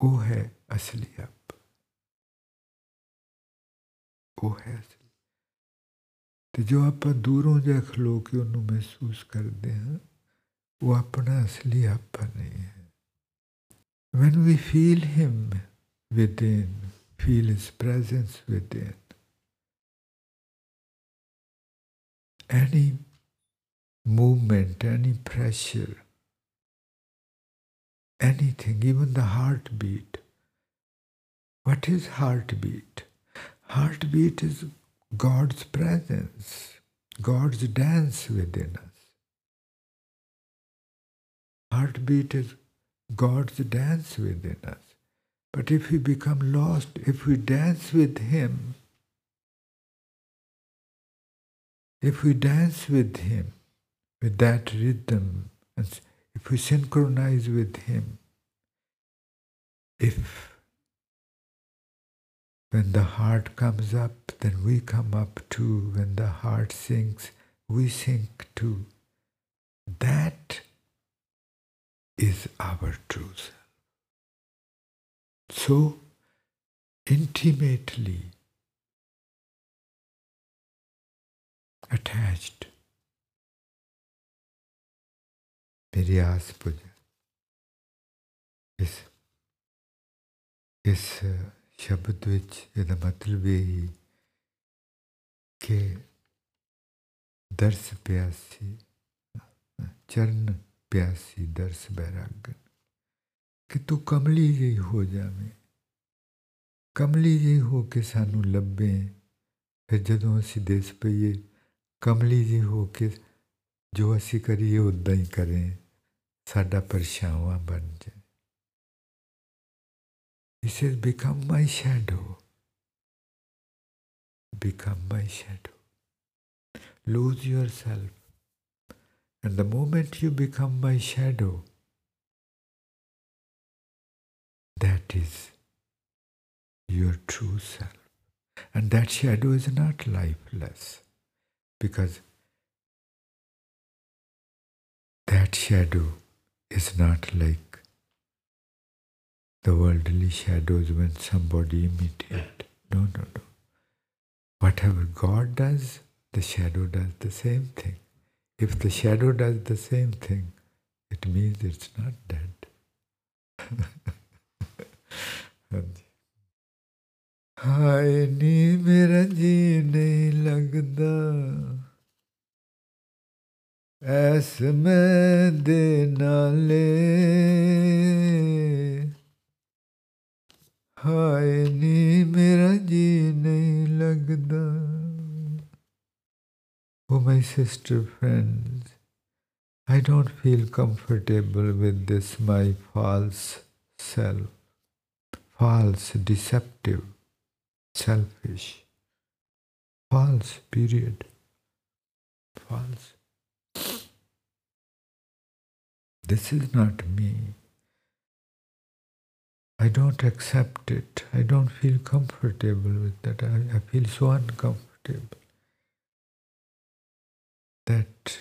ਉਹ ਹੈ ਅਸਲੀ ਆਪ। ਉਹ ਹੈ ਅਸਲੀ ਤੇ ਜੋ ਆਪਾਂ ਦੂਰੋਂ ਜਾ ਖਲੋ ਕੇ ਉਹਨੂੰ ਮਹਿਸੂਸ ਕਰਦੇ ਹਾਂ ਉਹ ਆਪਣਾ ਅਸਲੀ ਆਪਾ ਨਹੀਂ ਹੈ when we feel him within feel his presence within any movement any pressure anything, even the heartbeat. What is heartbeat? Heartbeat is God's presence, God's dance within us. Heartbeat is God's dance within us. But if we become lost, if we dance with Him, if we dance with Him, with that rhythm, and if we synchronize with Him, if when the heart comes up, then we come up too. When the heart sinks, we sink too. That is our true self. So intimately attached. मेरी आस पूजा is इस ਸ਼ਬਦ ਵਿੱਚ ਇਹਦਾ ਮਤਲਬ ਇਹ ਹੀ ਕਿ ਦਰਸ ਪਿਆਸੀ, ਚਰਨ ਪਿਆਸੀ ਦਰਸ ਬੈਰਾਗਨ ਕਿ ਤੂੰ ਕਮਲੀ ਜਿਹੀ ਹੋ ਜਾਵੇਂ। ਕਮਲੀ ਜਿਹੀ ਹੋ ਕੇ ਸਾਨੂੰ ਲੱਭੇ। ਫਿਰ ਜਦੋਂ ਅਸੀਂ ਦੇਸ ਪਈਏ, ਕਮਲੀ ਜਿਹੀ ਹੋ ਕੇ ਜੋ ਅਸੀਂ ਕਰੀਏ ਉਦਾਂ ਹੀ ਕਰੇ। ਸਾਡਾ ਪਰਛਾਵਾਂ ਬਣ ਜਾਏ। He says, Become my shadow. Become my shadow. Lose yourself. And the moment you become my shadow, that is your true self. And that shadow is not lifeless because that shadow is not like the worldly shadows when somebody imitate. No, no, no. Whatever God does, the shadow does the same thing. If the shadow does the same thing, it means it's not dead. ਹਾਏ ਨੀ ਮੇਰਾ ਜੀ ਨਹੀਂ ਲੱਗਦਾ S ਮੈਂ ਦੇ ਨਾਲੇ ਹਾਏ ਨੀ ਮੇਰਾ ਜੀ ਨਹੀਂ ਲੱਗਦਾ Oh, my sister friends, I don't feel comfortable with this, my false self, false, deceptive, selfish, false, period, false. This is not me. I don't accept it. I don't feel comfortable with that. I, I feel so uncomfortable. That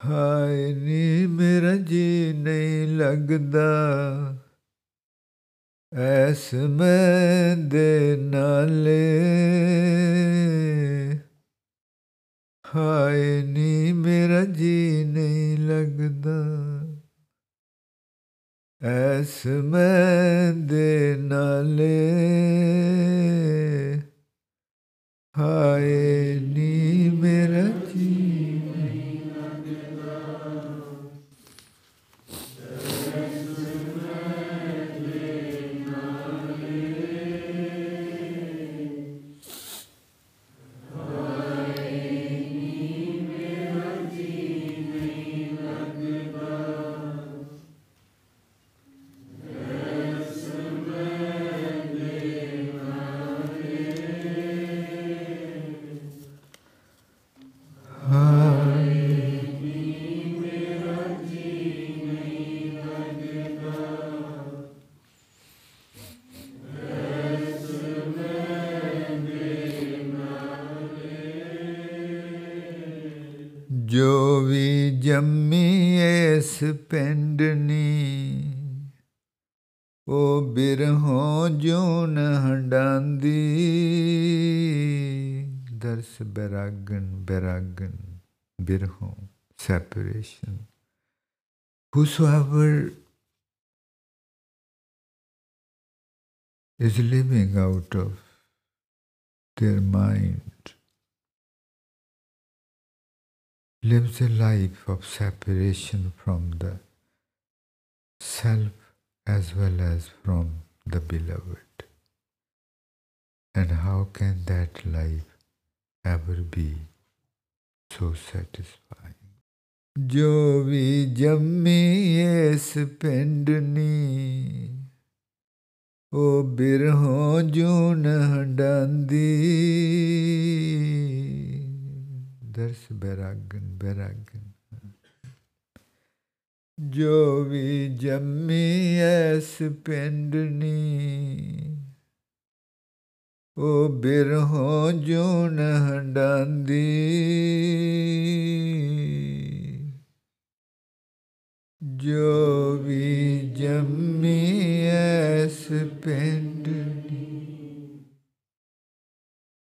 ਹਾਏ ਨੀ ਮੇਰਾ ਜੀ ਨਹੀਂ ਲੱਗਦਾ S ਮੈਂ ਦੇ ਨਾਲੇ ਹਾਏ ਨੀ ਮੇਰਾ ਜੀ ਨਹੀਂ ਲੱਗਦਾ ਐਸ ਮੈਂ ਦੇ ਨਾਲੇ ਹਾਏ ਇਸ ਪਿੰਡਨੀ ਉਹ ਬਿਰਹੋਂ ਜੂਨ ਹੰਡਾਂਦੀ ਦਰਸ ਬਰਾਗਨ ਬਰਾਗਨ ਬਿਰਹੋਂ separation whosoever is living out of their mind lives a life of separation from the self as well as from the beloved. And how can that life ever be so satisfying? ਜੋ ਵੀ ਜੰਮੀ ਇਸ ਪਿੰਡਨੀ ਉਹ ਬਿਰਹੋਂ ਜੂਨ ਹੰਡਾਂਦੀ ਦਰਸ ਬੈਰਾਗਨ ਬੈਰਾਗਨ। ਜੋ ਵੀ ਜੰਮੀ S ਪਿੰਡਨੀ ਉਹ ਬਿਰਹੋਂ ਜੂਨ ਹੰਡਾਂਦੀ। ਜੋ ਵੀ ਜੰਮੀ ਐਸ ਪਿੰਡਨੀ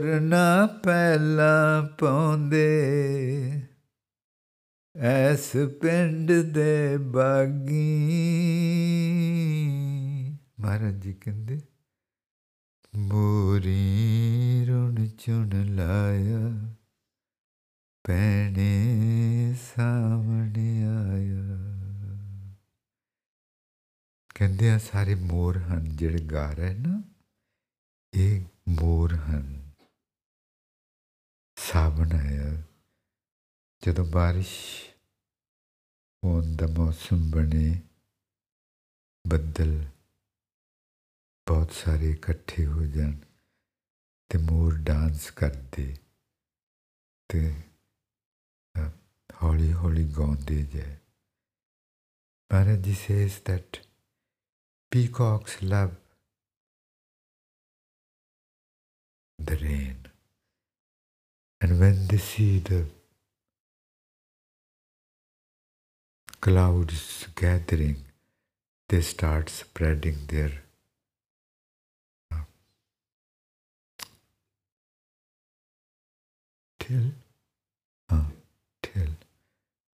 ਜੂਨ ਹੰਡਾਂਦੀ ਕਦੇ ਮੋਰ ਨਾ ਪਹਿਲਾਂ ਪਾਉਂਦੇ। ਐਸ ਪਿੰਡ ਦੇ ਬਾਗੀ। ਮਹਾਰਾਜ ਜੀ ਕਹਿੰਦੇ, ਮੋਰੀ ਰੁਣ ਚੁਣ ਲਾਇਆ, ਪੈਣੇ ਸਾਹਮਣੇ ਆਇਆ। ਕਹਿੰਦੇ ਆ, ਸਾਰੇ ਮੋਰ ਹਨ ਜਿਹੜੇ ਗਾ ਰਹੇ ਨਾ। ਜਦੋਂ ਬਾਰਿਸ਼ ਹੋਣ ਦਾ ਮੌਸਮ ਬਣੇ ਬੱਦਲ ਬਹੁਤ ਸਾਰੇ ਇਕੱਠੇ ਹੋ ਜਾਣ ਤੇ ਮੋਰ ਡਾਂਸ ਕਰਦੇ ਤੇ ਹੌਲੀ ਹੌਲੀ ਗਾਉਂਦੇ ਜਾਏ Maharaj ji says that peacocks love the rain. And when they see the clouds gathering, they start spreading their uh, till, uh, till,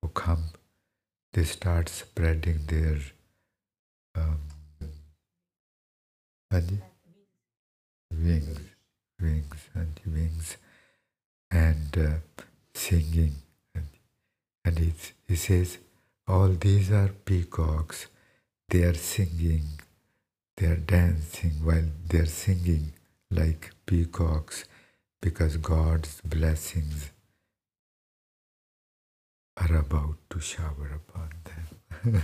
who come, they start spreading their um, wings, wings and wings, and uh, singing. And, and he says, all these are peacocks. They are singing, they are dancing while they are singing like peacocks because God's blessings are about to shower upon them.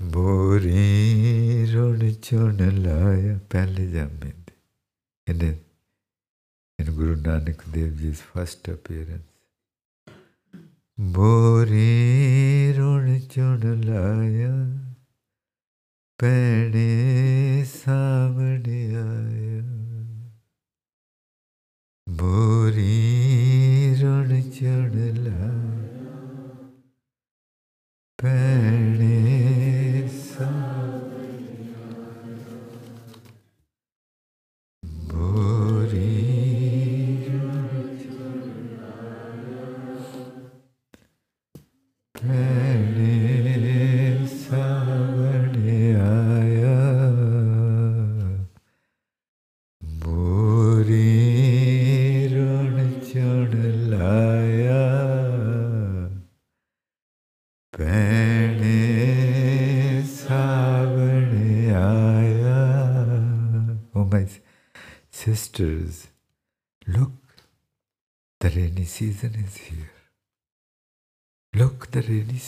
<laughs> Bori road chonalaya pehle jamindi. And then in Guru Nanak Dev Ji's first appearance, ബോരേരൊളിച്ചൊടലായ പേടേ സാവടിയായ ബോരേരൊളിച്ചൊടലായ പേട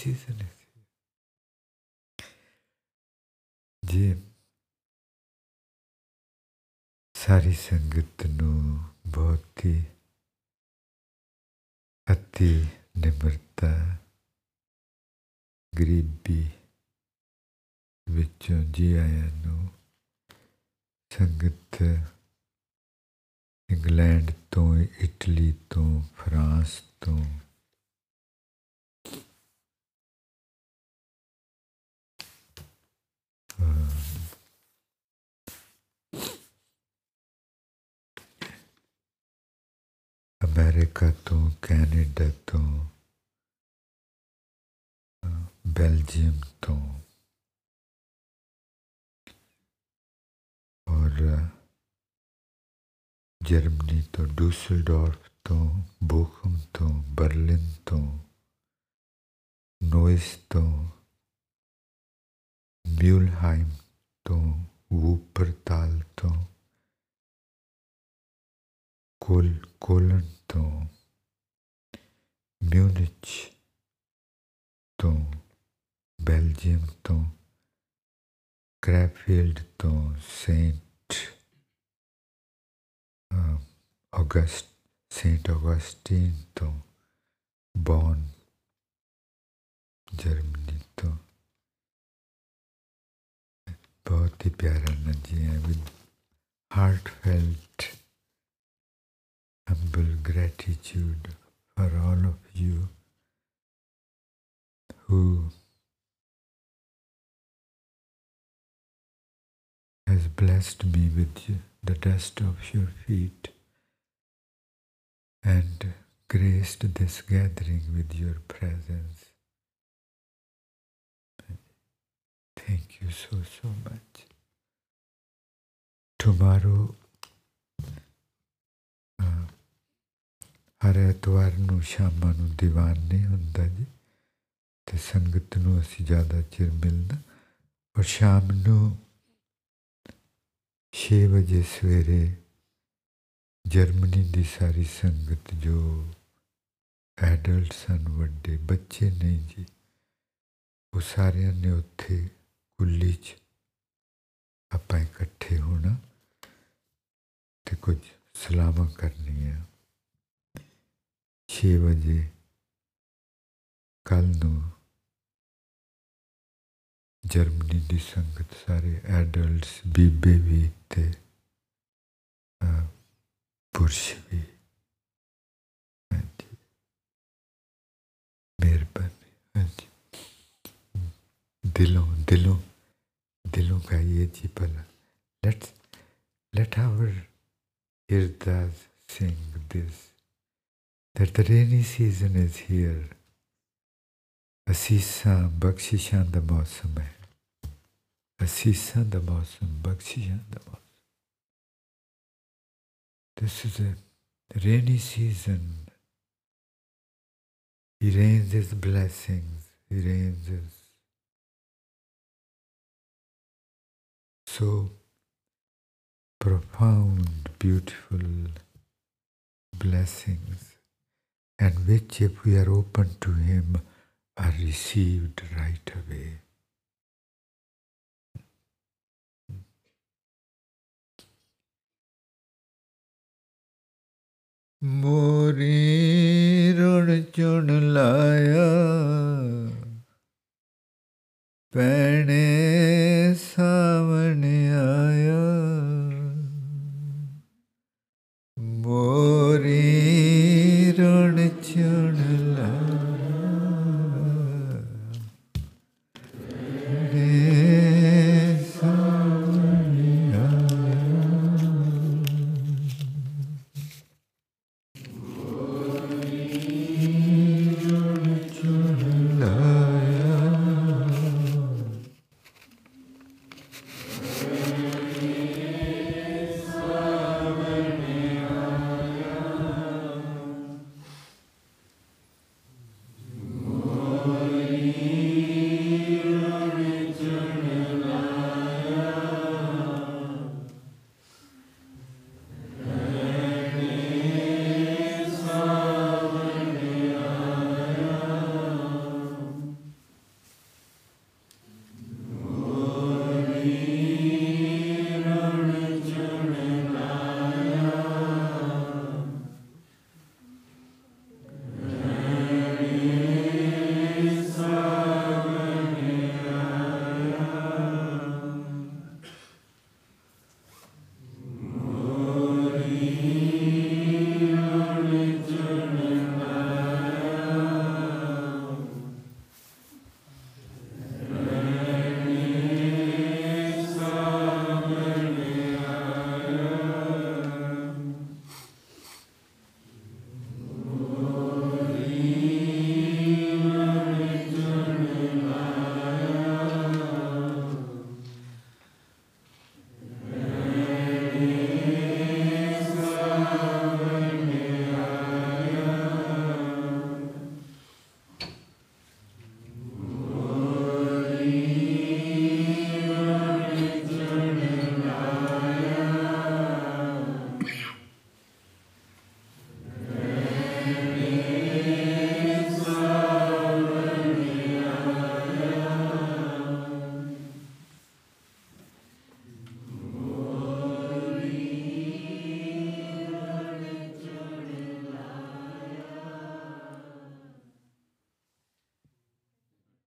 the rainy season is here. ਜੀ ਸਾਰੀ ਸੰਗਤ ਨੂੰ ਬਹੁਤ ਹੀ ਅਤੀ ਨਿਮਰਤਾ ਗਰੀਬੀ ਵਿੱਚੋਂ ਜੀ ਆਇਆਂ ਨੂੰ ਸੰਗਤ ਇੰਗਲੈਂਡ ਤੋਂ ਇਟਲੀ ਤੋਂ ਫਰਾਂਸ ਤੋਂ अमेरिका तो कैनेडा तो बेल्जियम तो। और, जर्मनी तो डूसलडॉर्फ तो बोखम तो बर्लिन तो नोइस तो म्यूलहाइम to Wuppertal to coal, Cologne to Munich to to to to to Saint August Saint Augustin to Bonn Germany तो बहुत ही प्यारा नदी है with heartfelt. Humble gratitude for all of you who has blessed me with the dust of your feet and graced this gathering with your presence. Thank you so, so much. Tomorrow, ਹਰ ਐਤਵਾਰ ਨੂੰ ਸ਼ਾਮਾਂ ਨੂੰ ਦੀਵਾਨ ਨਹੀਂ ਹੁੰਦਾ ਜੀ। ਤੇ ਸੰਗਤ ਨੂੰ ਅਸੀਂ ਜ਼ਿਆਦਾ ਚਿਰ ਮਿਲਣਾ। ਔਰ ਸ਼ਾਮ ਨੂੰ 6 ਵਜੇ ਸਵੇਰੇ ਜਰਮਨੀ ਦੀ ਸਾਰੀ ਸੰਗਤ ਜੋ ਐਡਲਟ ਸਨ ਵੱਡੇ ਬੱਚੇ ਨਹੀਂ ਜੀ, ਉਹ ਸਾਰਿਆਂ ਨੇ ਉੱਥੇ ਕੁੱਲੀ 'ਚ ਆਪਾਂ ਇਕੱਠੇ ਹੋਣਾ ਤੇ ਕੁਝ ਸਲਾਮਾਂ ਕਰਨੀਆਂ। 6 ਵਜੇ ਕੱਲ ਨੂੰ ਜਰਮਨੀ ਦੀ ਸੰਗਤ ਸਾਰੇ ਐਡਲਟਸ ਬੀਬੇ ਵੀ ਤੇ ਅਹ, ਪੁਰਸ਼ ਵੀ ਹਾਂਜੀ ਮਿਹਰਬਾਨੀ ਹਾਂਜੀ ਦਿਲੋਂ ਦਿਲੋਂ ਦਿਲੋਂ ਗਾਈਏ ਜੀ ਭਲਾ let's let our irdas sing this that the rainy season is here ਅਸੀਸਾਂ ਬਖਸ਼ਿਸ਼ਾਂ ਦਾ ਮੌਸਮ ਹੈ ਅਸੀਸਾਂ ਦਾ ਮੌਸਮ ਬਖਸ਼ਿਸ਼ਾਂ ਦਾ ਮੌਸਮ This is a rainy season. He rains his blessings. He rains his so profound, beautiful blessings, and which, if we are open to Him, are received right away. मोरी रुण चुन